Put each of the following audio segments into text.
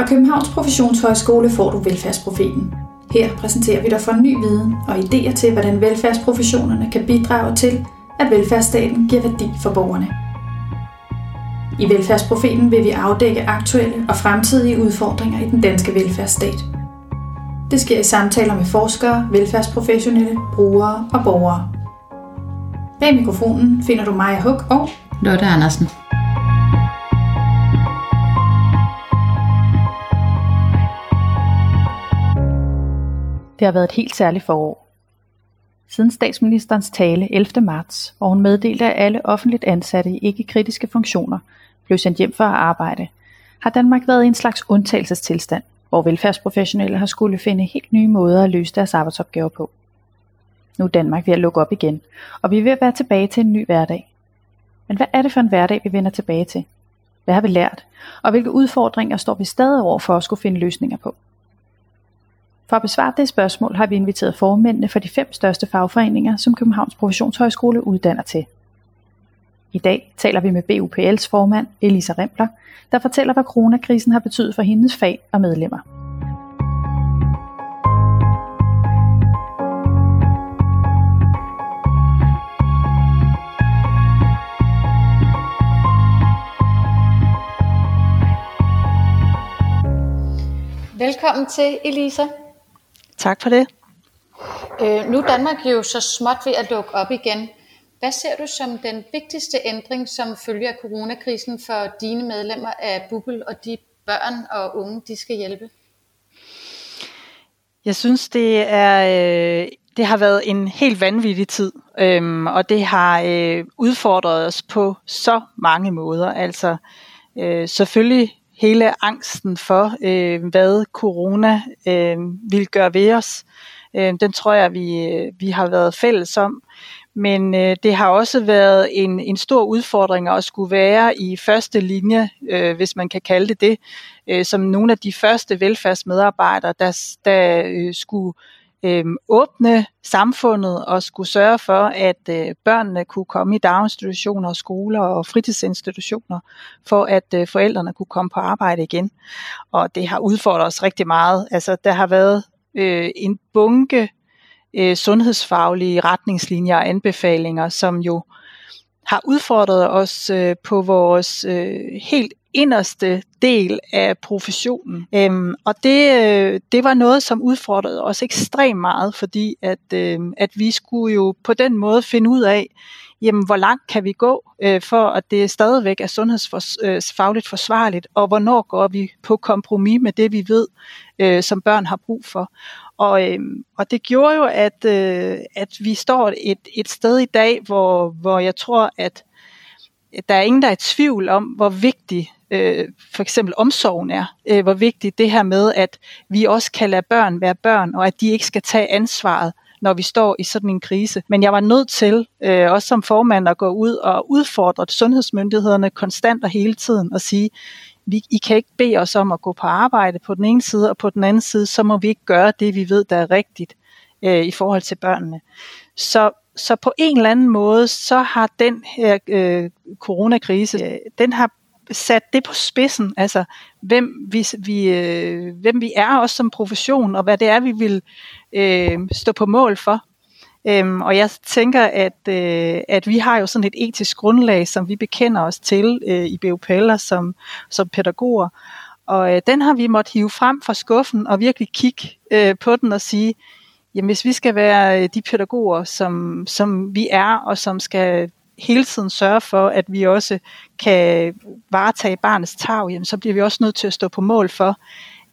Fra Københavns Professionshøjskole får du Velfærdsprofeten. Her præsenterer vi dig for ny viden og idéer til, hvordan velfærdsprofessionerne kan bidrage til, at velfærdsstaten giver værdi for borgerne. I Velfærdsprofeten vil vi afdække aktuelle og fremtidige udfordringer i den danske velfærdsstat. Det sker i samtaler med forskere, velfærdsprofessionelle, brugere og borgere. Bag mikrofonen finder du Maja Huk og Lotte Andersen. Det har været et helt særligt forår. Siden statsministerens tale 11. marts, hvor hun meddelte, at alle offentligt ansatte i ikke-kritiske funktioner blev sendt hjem for at arbejde, har Danmark været i en slags undtagelsestilstand, hvor velfærdsprofessionelle har skulle finde helt nye måder at løse deres arbejdsopgaver på. Nu er Danmark ved at lukke op igen, og vi er ved at være tilbage til en ny hverdag. Men hvad er det for en hverdag, vi vender tilbage til? Hvad har vi lært? Og hvilke udfordringer står vi stadig over for at skulle finde løsninger på? For at besvare det spørgsmål har vi inviteret formændene for de fem største fagforeninger, som Københavns Professionshøjskole uddanner til. I dag taler vi med BUPL's formand, Elisa Rempler, der fortæller, hvad coronakrisen har betydet for hendes fag og medlemmer. Velkommen til, Elisa. Tak for det. Øh, nu er Danmark jo så småt ved at lukke op igen. Hvad ser du som den vigtigste ændring, som følger af coronakrisen for dine medlemmer af Bubble og de børn og unge, de skal hjælpe? Jeg synes, det er øh, det har været en helt vanvittig tid, øhm, og det har øh, udfordret os på så mange måder. Altså øh, selvfølgelig hele angsten for, øh, hvad corona øh, vil gøre ved os. Øh, den tror jeg, vi, øh, vi har været fælles om. Men øh, det har også været en, en stor udfordring at skulle være i første linje, øh, hvis man kan kalde det det, øh, som nogle af de første velfærdsmedarbejdere, der, der øh, skulle øh, åbne samfundet og skulle sørge for, at øh, børnene kunne komme i daginstitutioner, skoler og fritidsinstitutioner, for at øh, forældrene kunne komme på arbejde igen. Og det har udfordret os rigtig meget. Altså, der har været øh, en bunke øh, sundhedsfaglige retningslinjer og anbefalinger, som jo har udfordret os øh, på vores øh, helt inderste del af professionen. Øhm, og det, øh, det var noget, som udfordrede os ekstremt meget, fordi at, øh, at vi skulle jo på den måde finde ud af, jamen, hvor langt kan vi gå, øh, for at det stadigvæk er sundhedsfagligt øh, forsvarligt, og hvornår går vi på kompromis med det, vi ved, øh, som børn har brug for. Og, øh, og det gjorde jo, at, øh, at vi står et, et sted i dag, hvor, hvor jeg tror, at der er ingen, der er i tvivl om, hvor vigtig øh, for eksempel omsorgen er. Øh, hvor vigtigt det her med, at vi også kan lade børn være børn, og at de ikke skal tage ansvaret når vi står i sådan en krise. Men jeg var nødt til, øh, også som formand, at gå ud og udfordre sundhedsmyndighederne konstant og hele tiden og sige, vi, I kan ikke bede os om at gå på arbejde på den ene side, og på den anden side, så må vi ikke gøre det, vi ved, der er rigtigt øh, i forhold til børnene. Så, så på en eller anden måde, så har den her øh, coronakrise, øh, den har sat det på spidsen, altså hvem vi, vi, øh, hvem vi er også som profession, og hvad det er, vi vil øh, stå på mål for. Øhm, og jeg tænker, at, øh, at vi har jo sådan et etisk grundlag, som vi bekender os til øh, i BUPL'er som, som pædagoger. Og øh, den har vi måttet hive frem fra skuffen og virkelig kigge øh, på den og sige, jamen hvis vi skal være øh, de pædagoger, som, som vi er, og som skal hele tiden sørge for, at vi også kan varetage barnets tag, jamen, så bliver vi også nødt til at stå på mål for,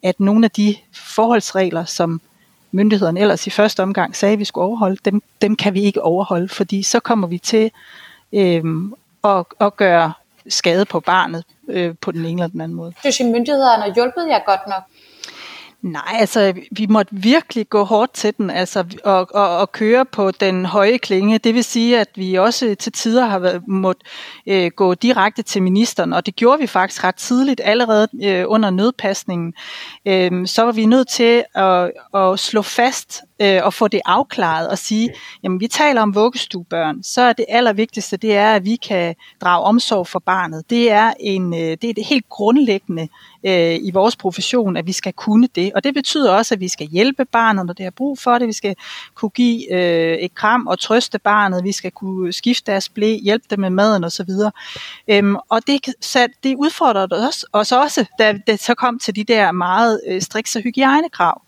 at nogle af de forholdsregler, som myndighederne ellers i første omgang sagde, at vi skulle overholde, dem, dem kan vi ikke overholde, fordi så kommer vi til øhm, at, at gøre skade på barnet øh, på den ene eller den anden måde. Synes I, myndighederne har hjulpet jer godt nok? Nej, altså vi måtte virkelig gå hårdt til den, altså og, og, og køre på den høje klinge. Det vil sige, at vi også til tider har været, måtte øh, gå direkte til ministeren, og det gjorde vi faktisk ret tidligt, allerede øh, under nødpasningen. Øh, så var vi nødt til at, at slå fast, øh, og få det afklaret og sige, jamen vi taler om vuggestuebørn, så er det allervigtigste, det er, at vi kan drage omsorg for barnet. Det er, en, øh, det, er det helt grundlæggende øh, i vores profession, at vi skal kunne det. Og det betyder også, at vi skal hjælpe barnet, når det har brug for det. Vi skal kunne give øh, et kram og trøste barnet. Vi skal kunne skifte deres blæ, hjælpe dem med maden osv. Øhm, og det, det udfordrede os, os også, da det så kom til de der meget øh, strikse hygiejnekrav.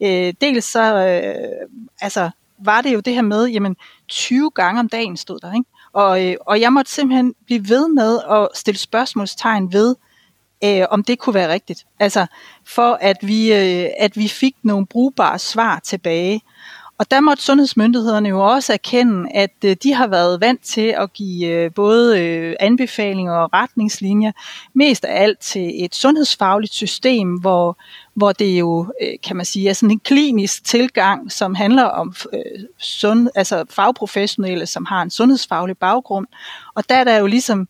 Øh, dels så øh, altså, var det jo det her med, jamen 20 gange om dagen stod der, ikke? Og, øh, og jeg måtte simpelthen blive ved med at stille spørgsmålstegn ved, øh, om det kunne være rigtigt. Altså for at vi, øh, at vi fik nogle brugbare svar tilbage. Og der måtte sundhedsmyndighederne jo også erkende, at øh, de har været vant til at give øh, både øh, anbefalinger og retningslinjer, mest af alt til et sundhedsfagligt system, hvor, hvor det jo, kan man sige, er sådan en klinisk tilgang, som handler om sund, altså fagprofessionelle, som har en sundhedsfaglig baggrund. Og der er der jo ligesom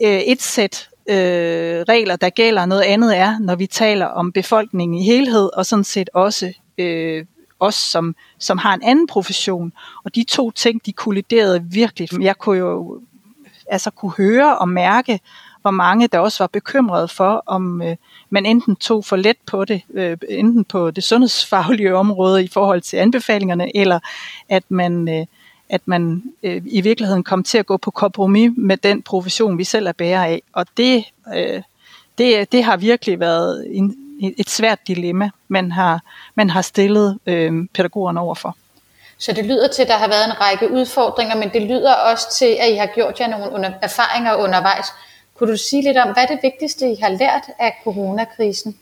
et sæt øh, regler, der gælder. Noget andet er, når vi taler om befolkningen i helhed, og sådan set også øh, os, som, som har en anden profession. Og de to ting, de kolliderede virkelig. Jeg kunne jo altså kunne høre og mærke, hvor mange der også var bekymrede for, om øh, man enten tog for let på det, øh, enten på det sundhedsfaglige område i forhold til anbefalingerne, eller at man, øh, at man øh, i virkeligheden kom til at gå på kompromis med den profession, vi selv er bærer af. Og det, øh, det, det har virkelig været en, et svært dilemma, man har, man har stillet øh, pædagogerne overfor. Så det lyder til, at der har været en række udfordringer, men det lyder også til, at I har gjort jer nogle under, erfaringer undervejs. Kunne du sige lidt om, hvad er det vigtigste, I har lært af coronakrisen?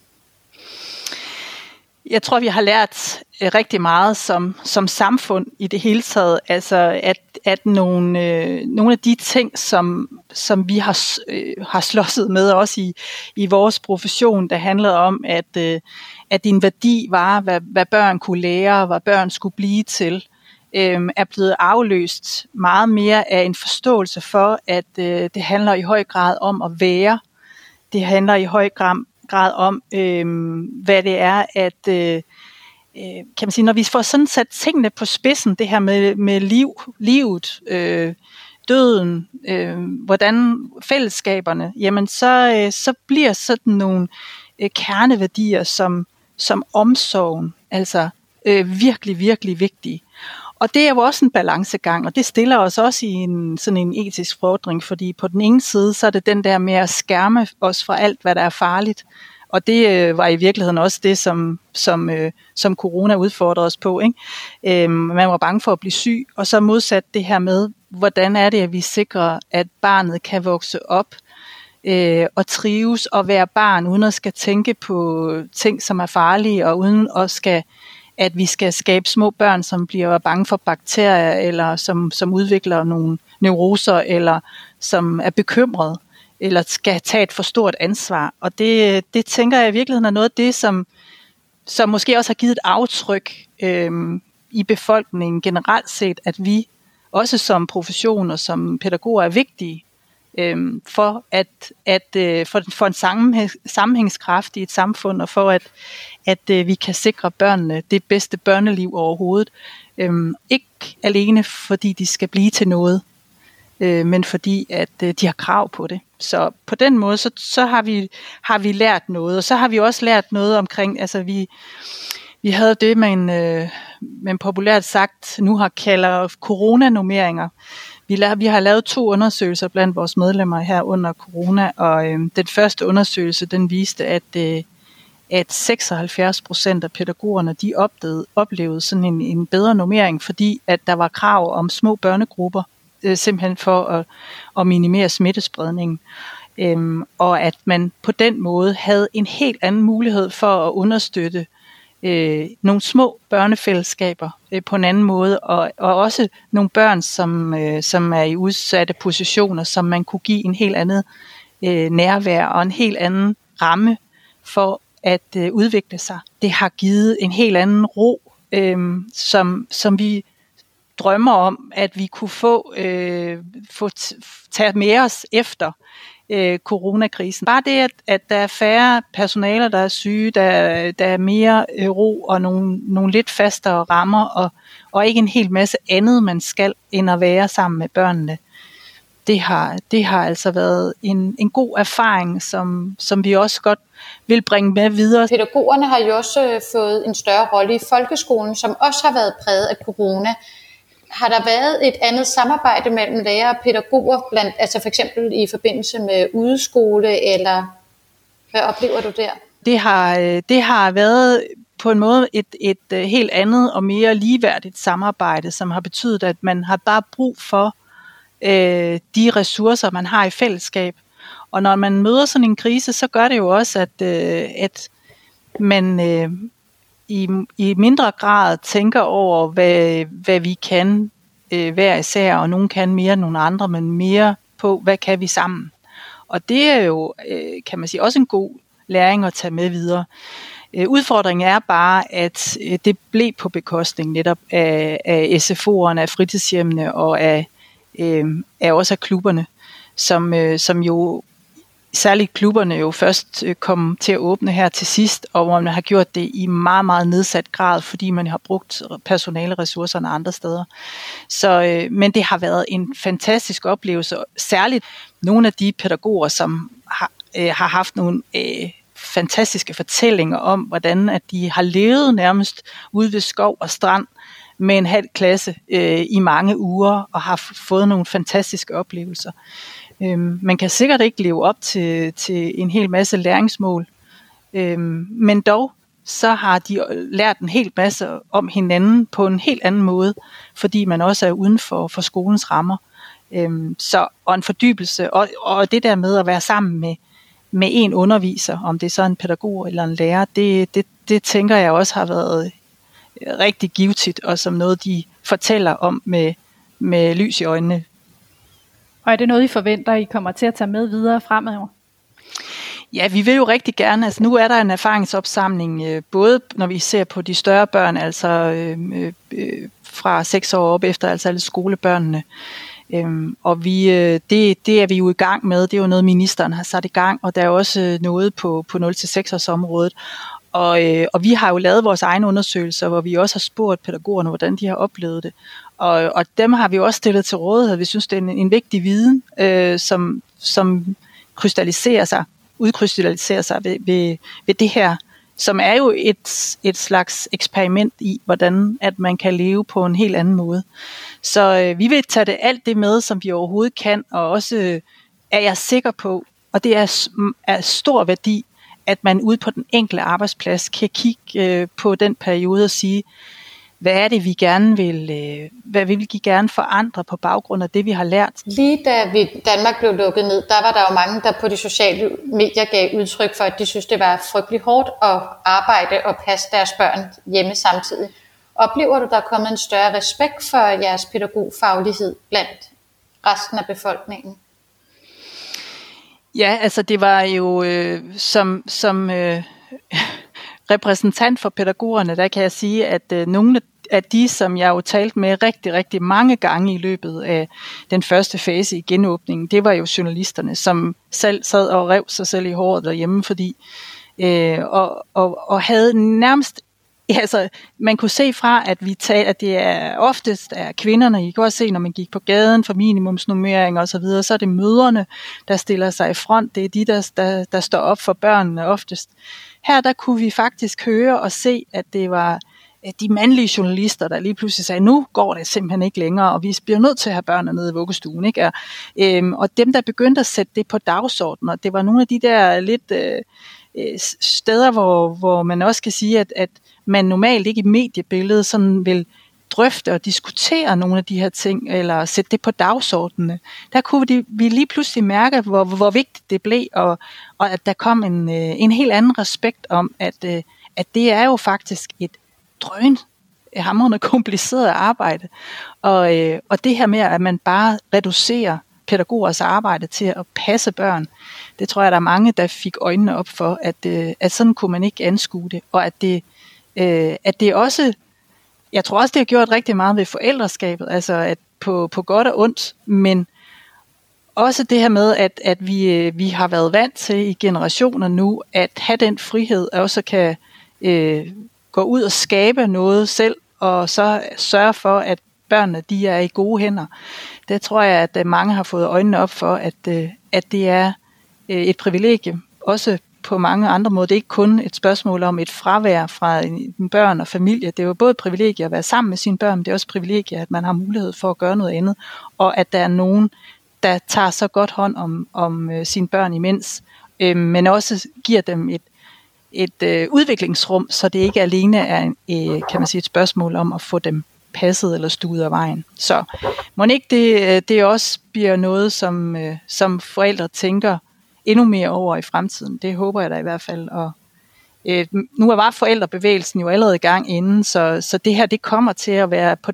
Jeg tror, vi har lært øh, rigtig meget som, som samfund i det hele taget. Altså, at, at nogle, øh, nogle af de ting, som, som vi har, øh, har slåsset med også i, i vores profession, der handlede om, at, øh, at din værdi var, hvad, hvad børn kunne lære, hvad børn skulle blive til, øh, er blevet afløst meget mere af en forståelse for, at øh, det handler i høj grad om at være. Det handler i høj grad grad om, øh, hvad det er, at øh, øh, kan man sige, når vi får sådan sat tingene på spidsen, det her med, med liv, livet, øh, døden, øh, hvordan fællesskaberne, jamen så, øh, så bliver sådan nogle øh, kerneværdier som, som omsorgen, altså øh, virkelig, virkelig vigtige. Og det er jo også en balancegang, og det stiller os også i en, sådan en etisk fordring, fordi på den ene side, så er det den der med at skærme os fra alt, hvad der er farligt. Og det øh, var i virkeligheden også det, som, som, øh, som corona udfordrede os på. Ikke? Øh, man var bange for at blive syg, og så modsat det her med, hvordan er det, at vi sikrer, at barnet kan vokse op øh, og trives og være barn, uden at skal tænke på ting, som er farlige, og uden at skal at vi skal skabe små børn, som bliver bange for bakterier, eller som, som udvikler nogle neuroser, eller som er bekymret, eller skal tage et for stort ansvar. Og det, det tænker jeg i virkeligheden er noget af det, som, som måske også har givet et aftryk øh, i befolkningen generelt set, at vi også som profession og som pædagoger er vigtige øh, for at, at øh, for, for en sammenhæng, sammenhængskraft i et samfund og for at, at øh, vi kan sikre børnene det bedste børneliv overhovedet. Øh, ikke alene fordi de skal blive til noget, øh, men fordi at øh, de har krav på det. Så på den måde, så, så har, vi, har vi lært noget, og så har vi også lært noget omkring, altså vi, vi havde det, man, øh, man populært sagt nu har kalder coronanummeringer. Vi, la- vi har lavet to undersøgelser blandt vores medlemmer her under corona, og øh, den første undersøgelse, den viste, at, øh, at 76 procent af pædagogerne, de opdagede, oplevede sådan en, en bedre normering, fordi at der var krav om små børnegrupper, øh, simpelthen for at, at minimere smittespredningen. Øhm, og at man på den måde havde en helt anden mulighed for at understøtte øh, Øh, nogle små børnefællesskaber øh, på en anden måde, og, og også nogle børn, som, øh, som er i udsatte positioner, som man kunne give en helt andet øh, nærvær og en helt anden ramme for at øh, udvikle sig. Det har givet en helt anden ro, øh, som, som vi drømmer om, at vi kunne få, øh, få tage med os efter øh, coronakrisen. Bare det, at, at der er færre personaler, der er syge, der, der er mere øh, ro og nogle, nogle lidt fastere rammer, og, og ikke en hel masse andet, man skal, end at være sammen med børnene. Det har, det har altså været en, en god erfaring, som, som vi også godt vil bringe med videre. Pædagogerne har jo også øh, fået en større rolle i folkeskolen, som også har været præget af corona. Har der været et andet samarbejde mellem lærere og pædagoger, blandt, altså for eksempel i forbindelse med udeskole, eller hvad oplever du der? Det har, øh, det har været på en måde et, et øh, helt andet og mere ligeværdigt samarbejde, som har betydet, at man har bare brug for øh, de ressourcer, man har i fællesskab. Og når man møder sådan en krise, så gør det jo også, at, øh, at man øh, i, i mindre grad tænker over, hvad, hvad vi kan øh, hver især, og nogen kan mere end nogle andre, men mere på, hvad kan vi sammen. Og det er jo, øh, kan man sige, også en god læring at tage med videre. Øh, udfordringen er bare, at øh, det blev på bekostning netop af, af SFO'erne, af fritidshjemmene og af, øh, af også af klubberne, som, øh, som jo særligt klubberne jo først øh, kom til at åbne her til sidst, og hvor man har gjort det i meget, meget nedsat grad, fordi man har brugt personaleressourcerne andre steder. Så, øh, men det har været en fantastisk oplevelse, særligt nogle af de pædagoger, som har, øh, har haft nogle øh, fantastiske fortællinger om, hvordan at de har levet nærmest ude ved skov og strand med en halv klasse øh, i mange uger og har fået nogle fantastiske oplevelser. Øhm, man kan sikkert ikke leve op til, til en hel masse læringsmål, øhm, men dog så har de lært en hel masse om hinanden på en helt anden måde, fordi man også er uden for, for skolens rammer. Øhm, så, og en fordybelse, og, og det der med at være sammen med, med en underviser, om det er så en pædagog eller en lærer, det, det, det tænker jeg også har været øh, rigtig givetigt, og som noget, de fortæller om med, med lys i øjnene og er det noget, I forventer, I kommer til at tage med videre fremover? Ja, vi vil jo rigtig gerne. Altså, nu er der en erfaringsopsamling, øh, både når vi ser på de større børn, altså øh, øh, øh fra 6 år op efter, altså alle skolebørnene. Øhm, og vi, øh, det, det er vi jo i gang med. Det er jo noget, ministeren har sat i gang, og der er også øh, noget på, på 0-6 års området. Og, øh, og vi har jo lavet vores egne undersøgelser, hvor vi også har spurgt pædagogerne, hvordan de har oplevet det. Og, og dem har vi jo også stillet til rådighed. Vi synes, det er en, en vigtig viden, øh, som, som krystalliserer sig, udkrystalliserer sig ved, ved, ved det her, som er jo et, et slags eksperiment i, hvordan at man kan leve på en helt anden måde. Så øh, vi vil tage det alt det med, som vi overhovedet kan, og også øh, er jeg sikker på, og det er af stor værdi, at man ude på den enkelte arbejdsplads kan kigge øh, på den periode og sige, hvad er det, vi gerne vil, øh, hvad vil vi gerne forandre på baggrund af det, vi har lært? Lige da vi, Danmark blev lukket ned, der var der jo mange, der på de sociale medier gav udtryk for, at de synes, det var frygtelig hårdt at arbejde og passe deres børn hjemme samtidig. Oplever du, der er kommet en større respekt for jeres pædagogfaglighed blandt resten af befolkningen? Ja, altså det var jo øh, som, som øh, repræsentant for pædagogerne, der kan jeg sige, at øh, nogle af de, som jeg jo talt med rigtig, rigtig mange gange i løbet af den første fase i genåbningen, det var jo journalisterne, som selv sad og rev sig selv i håret derhjemme, fordi øh, og, og, og havde nærmest Ja, altså, man kunne se fra, at vi tal, at det er oftest er kvinderne. I kan også se, når man gik på gaden for minimumsnummering og så videre, så er det møderne, der stiller sig i front. Det er de, der, der, der står op for børnene oftest. Her der kunne vi faktisk høre og se, at det var de mandlige journalister, der lige pludselig sagde, nu går det simpelthen ikke længere, og vi bliver nødt til at have børnene nede i vuggestuen. Ikke? Og, øhm, og dem, der begyndte at sætte det på dagsordenen, det var nogle af de der lidt øh, øh, steder, hvor, hvor man også kan sige, at, at man normalt ikke i mediebilledet sådan vil drøfte og diskutere nogle af de her ting, eller sætte det på dagsordenen. Der kunne vi lige pludselig mærke, hvor, hvor vigtigt det blev, og, og at der kom en, øh, en helt anden respekt om, at, øh, at det er jo faktisk et drøn hamrende kompliceret arbejde. Og, øh, og det her med, at man bare reducerer pædagogers arbejde til at passe børn, det tror jeg, der er mange, der fik øjnene op for, at, øh, at sådan kunne man ikke anskue det, og at det, at det også jeg tror også, det har gjort rigtig meget ved forældreskabet, altså at på, på godt og ondt, men også det her med, at, at vi, øh, vi har været vant til i generationer nu, at have den frihed, også kan øh, gå ud og skabe noget selv, og så sørge for, at børnene de er i gode hænder. Det tror jeg, at øh, mange har fået øjnene op for, at, øh, at det er et privilegie, også på mange andre måder. Det er ikke kun et spørgsmål om et fravær fra en børn og familie. Det er jo både et privilegie at være sammen med sine børn, men det er også et privilegie, at man har mulighed for at gøre noget andet, og at der er nogen, der tager så godt hånd om, om øh, sine børn imens, øh, men også giver dem et, et øh, udviklingsrum, så det ikke alene er øh, kan man sige, et spørgsmål om at få dem passet eller stuet af vejen. Så må ikke det, øh, det også bliver noget, som, øh, som forældre tænker endnu mere over i fremtiden. Det håber jeg da i hvert fald. Og, øh, nu var forældrebevægelsen jo allerede i gang inden, så, så det her det kommer til at være på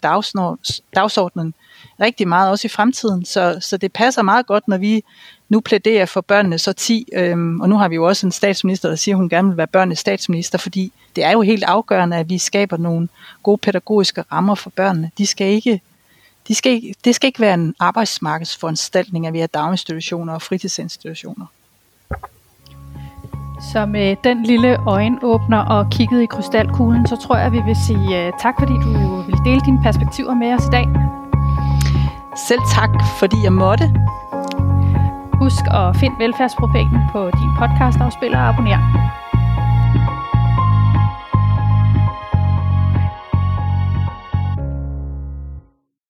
dagsordenen rigtig meget også i fremtiden. Så, så det passer meget godt, når vi nu plæderer for børnene så 10, øhm, og nu har vi jo også en statsminister, der siger, at hun gerne vil være børnenes statsminister, fordi det er jo helt afgørende, at vi skaber nogle gode pædagogiske rammer for børnene. De skal ikke, de skal ikke, det skal ikke være en arbejdsmarkedsforanstaltning, at vi har daginstitutioner og fritidsinstitutioner. Så med den lille øjenåbner og kigget i krystalkuglen, så tror jeg, vi vil sige uh, tak, fordi du vil dele dine perspektiver med os i dag. Selv tak, fordi jeg måtte. Husk at finde Velfærdsprofeten på din podcastafspiller og abonner.